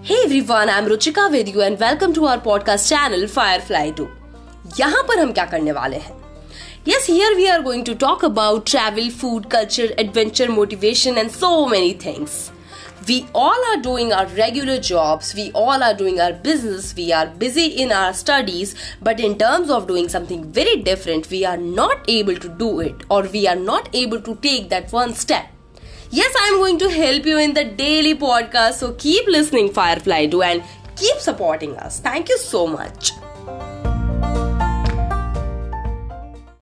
Hey everyone, I'm Ruchika with you and welcome to our podcast channel Firefly 2. यहाँ पर हम क्या करने वाले हैं Yes, here we are going to talk about travel, food, culture, adventure, motivation, and so many things. We all are doing our regular jobs, we all are doing our business, we are busy in our studies, but in terms of doing something very different, we are not able to do it or we are not able to take that one step. Yes, I'm going to help you in the daily podcast, so keep listening, Firefly Do, and keep supporting us. Thank you so much.